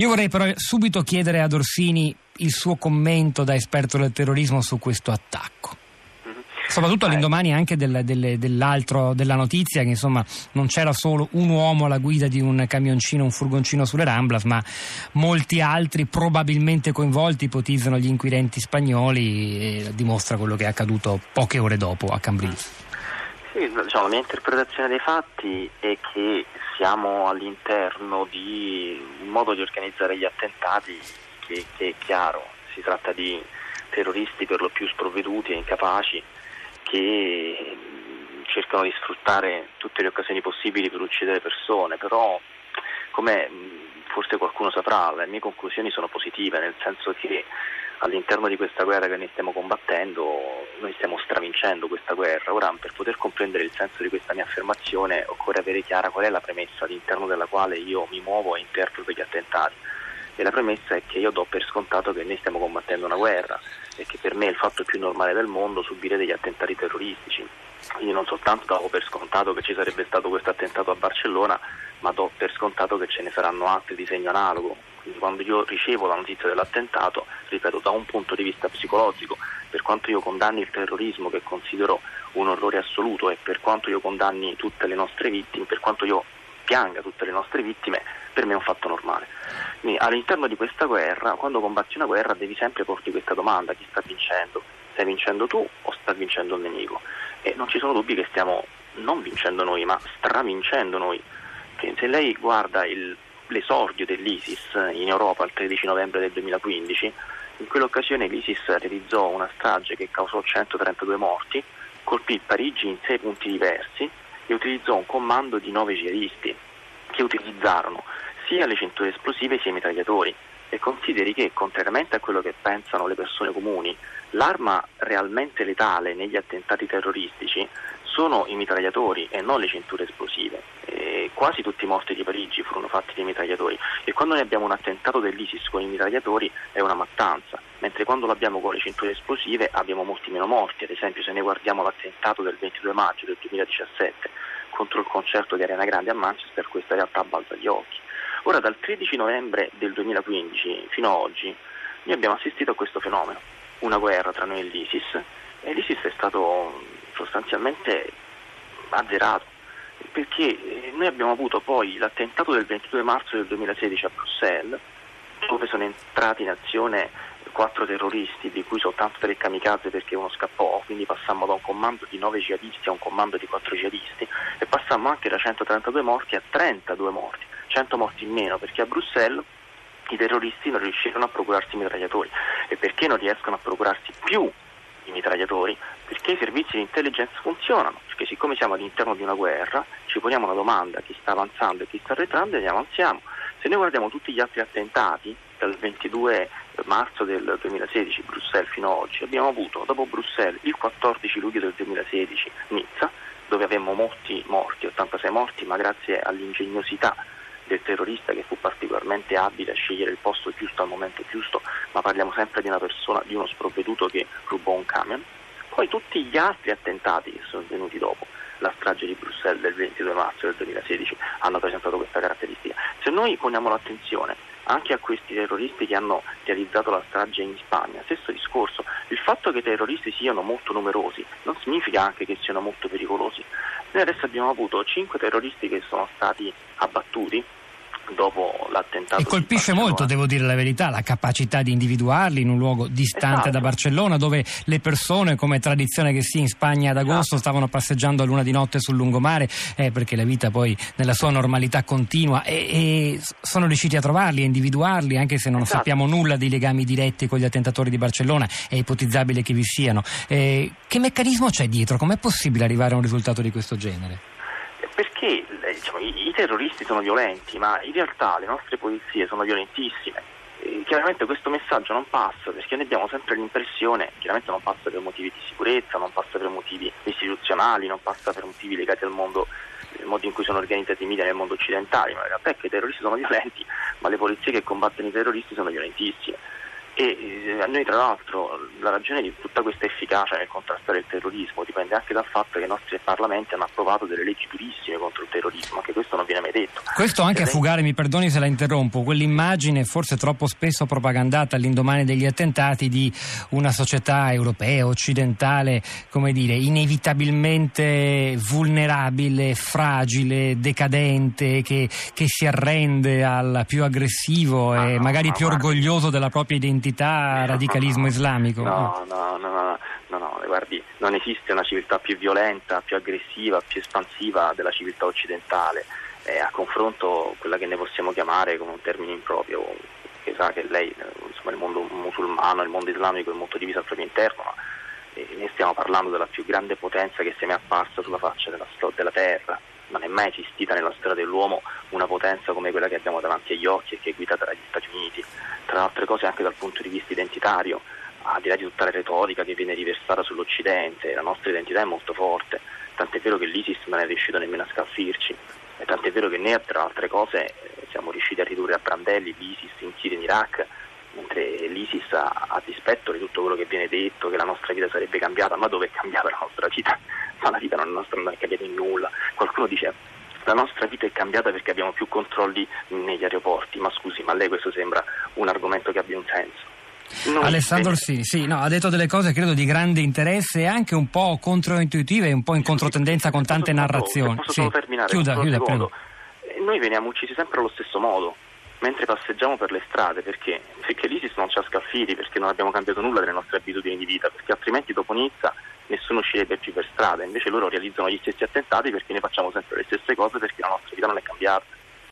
Io vorrei però subito chiedere ad Orsini il suo commento da esperto del terrorismo su questo attacco. Soprattutto all'indomani anche del, del, dell'altro, della notizia che insomma non c'era solo un uomo alla guida di un camioncino, un furgoncino sulle Ramblas, ma molti altri probabilmente coinvolti, ipotizzano gli inquirenti spagnoli e dimostra quello che è accaduto poche ore dopo a Cambrils. Sì, diciamo, la mia interpretazione dei fatti è che siamo all'interno di un modo di organizzare gli attentati che, che è chiaro, si tratta di terroristi per lo più sprovveduti e incapaci che cercano di sfruttare tutte le occasioni possibili per uccidere persone, però come forse qualcuno saprà, le mie conclusioni sono positive, nel senso che all'interno di questa guerra che noi stiamo combattendo, noi stiamo stravincendo questa guerra. Ora, per poter comprendere il senso di questa mia affermazione, occorre avere chiara qual è la premessa all'interno della quale io mi muovo e interpreto gli attentati. E la premessa è che io do per scontato che noi stiamo combattendo una guerra e che per me è il fatto più normale del mondo subire degli attentati terroristici. Quindi non soltanto davo per scontato che ci sarebbe stato questo attentato a Barcellona, ma do per scontato che ce ne saranno altri di segno analogo. Quindi quando io ricevo la notizia dell'attentato, ripeto, da un punto di vista psicologico, per quanto io condanni il terrorismo che considero un orrore assoluto e per quanto io condanni tutte le nostre vittime, per quanto io pianga tutte le nostre vittime, per me è un fatto normale. Quindi all'interno di questa guerra, quando combatti una guerra, devi sempre porti questa domanda: chi sta vincendo? Stai vincendo tu o sta vincendo il nemico? E non ci sono dubbi che stiamo non vincendo noi, ma stravincendo noi. Se lei guarda il, l'esordio dell'ISIS in Europa il 13 novembre del 2015, in quell'occasione l'ISIS realizzò una strage che causò 132 morti, colpì Parigi in sei punti diversi e utilizzò un comando di nove jihadisti che utilizzarono sia le cinture esplosive sia i mitragliatori e consideri che, contrariamente a quello che pensano le persone comuni, l'arma realmente letale negli attentati terroristici sono i mitragliatori e non le cinture esplosive. Quasi tutti i morti di Parigi furono fatti dai mitragliatori. E quando noi abbiamo un attentato dell'ISIS con i mitragliatori è una mattanza, mentre quando l'abbiamo con le cinture esplosive abbiamo molti meno morti. Ad esempio se noi guardiamo l'attentato del 22 maggio del 2017 contro il concerto di Arena Grande a Manchester, questa realtà balza gli occhi. Ora dal 13 novembre del 2015 fino ad oggi noi abbiamo assistito a questo fenomeno, una guerra tra noi e l'ISIS. E l'ISIS è stato sostanzialmente azzerato perché eh, noi abbiamo avuto poi l'attentato del 22 marzo del 2016 a Bruxelles dove sono entrati in azione quattro terroristi, di cui soltanto tre kamikaze perché uno scappò, quindi passammo da un comando di nove jihadisti a un comando di quattro jihadisti e passammo anche da 132 morti a 32 morti, 100 morti in meno perché a Bruxelles i terroristi non riuscirono a procurarsi mitragliatori e perché non riescono a procurarsi più i mitragliatori? Perché i servizi di intelligence funzionano, perché siccome siamo all'interno di una guerra ci poniamo una domanda chi sta avanzando e chi sta arretrando e ne avanziamo. Se noi guardiamo tutti gli altri attentati, dal 22 marzo del 2016 Bruxelles fino ad oggi, abbiamo avuto dopo Bruxelles il 14 luglio del 2016 Nizza, dove avevamo molti morti, 86 morti, ma grazie all'ingegnosità del terrorista che fu particolarmente abile a scegliere il posto giusto al momento giusto, ma parliamo sempre di una persona, di uno sprovveduto che rubò un camion. Poi tutti gli altri attentati che sono venuti dopo, la strage di Bruxelles del 22 marzo del 2016, hanno presentato questa caratteristica. Se noi poniamo l'attenzione anche a questi terroristi che hanno realizzato la strage in Spagna. Stesso discorso, il fatto che i terroristi siano molto numerosi non significa anche che siano molto pericolosi. Noi adesso abbiamo avuto cinque terroristi che sono stati abbattuti dopo l'attentato. E colpisce molto, devo dire la verità, la capacità di individuarli in un luogo distante esatto. da Barcellona, dove le persone, come tradizione che sia in Spagna ad agosto, esatto. stavano passeggiando a luna di notte sul lungomare, eh, perché la vita poi nella sua normalità continua, e, e sono riusciti a trovarli, a individuarli, anche se non esatto. sappiamo nulla dei legami diretti con gli attentatori di Barcellona, è ipotizzabile che vi siano. Eh, che meccanismo c'è dietro? Com'è possibile arrivare a un risultato di questo genere? Perché diciamo, i, i, terroristi sono violenti, ma in realtà le nostre polizie sono violentissime. E chiaramente questo messaggio non passa perché noi abbiamo sempre l'impressione, chiaramente non passa per motivi di sicurezza, non passa per motivi istituzionali, non passa per motivi legati al mondo, al modo in cui sono organizzati i media nel mondo occidentale, ma in realtà è che i terroristi sono violenti, ma le polizie che combattono i terroristi sono violentissime. E eh, noi tra l'altro la ragione di tutta questa efficacia nel contrastare il terrorismo dipende anche dal fatto che i nostri parlamenti hanno approvato delle leggi durissime contro il terrorismo, anche questo non viene mai detto. Questo anche a fugare, mi perdoni se la interrompo, quell'immagine forse troppo spesso propagandata all'indomani degli attentati di una società europea, occidentale, come dire, inevitabilmente vulnerabile, fragile, decadente, che, che si arrende al più aggressivo ah, e magari no, più guarda. orgoglioso della propria identità, radicalismo islamico. No, no, no, no, no, no, guardi, non esiste una civiltà più violenta, più aggressiva, più espansiva della civiltà occidentale. Eh, a confronto quella che ne possiamo chiamare con un termine improprio, che sa che lei, insomma, il mondo musulmano, il mondo islamico è molto diviso al proprio interno, ma eh, noi stiamo parlando della più grande potenza che si è mai apparsa sulla faccia della, della terra. Non è mai esistita nella storia dell'uomo una potenza come quella che abbiamo davanti agli occhi e che è guidata dagli Stati Uniti. Tra le altre cose anche dal punto di vista identitario, al di là di tutta la retorica che viene riversata sull'Occidente, la nostra identità è molto forte, tant'è vero che l'ISIS non è riuscito nemmeno a scalfirci, e tant'è vero che noi tra altre cose siamo riusciti a ridurre a brandelli l'ISIS in Siria e in Iraq, mentre l'ISIS a dispetto di tutto quello che viene detto, che la nostra vita sarebbe cambiata, ma dove è cambiata la nostra vita? Ma la vita non è cambiata in nulla. Qualcuno dice la nostra vita è cambiata perché abbiamo più controlli negli aeroporti, ma scusi, ma a lei questo sembra un argomento che abbia un senso? Non Alessandro Orsini, sì, no, ha detto delle cose credo di grande interesse e anche un po' controintuitive e un po' in controtendenza con tante narrazioni. Posso sì. terminare? Chiuda, chiuda, prego. Eh, noi veniamo uccisi sempre allo stesso modo, mentre passeggiamo per le strade, perché? Perché l'ISIS non ci ha scaffiti, perché non abbiamo cambiato nulla delle nostre abitudini di vita, perché altrimenti dopo Nizza nessuno uscirebbe più per strada, invece loro realizzano gli stessi attentati perché noi facciamo sempre le stesse cose perché la nostra vita non è cambiata.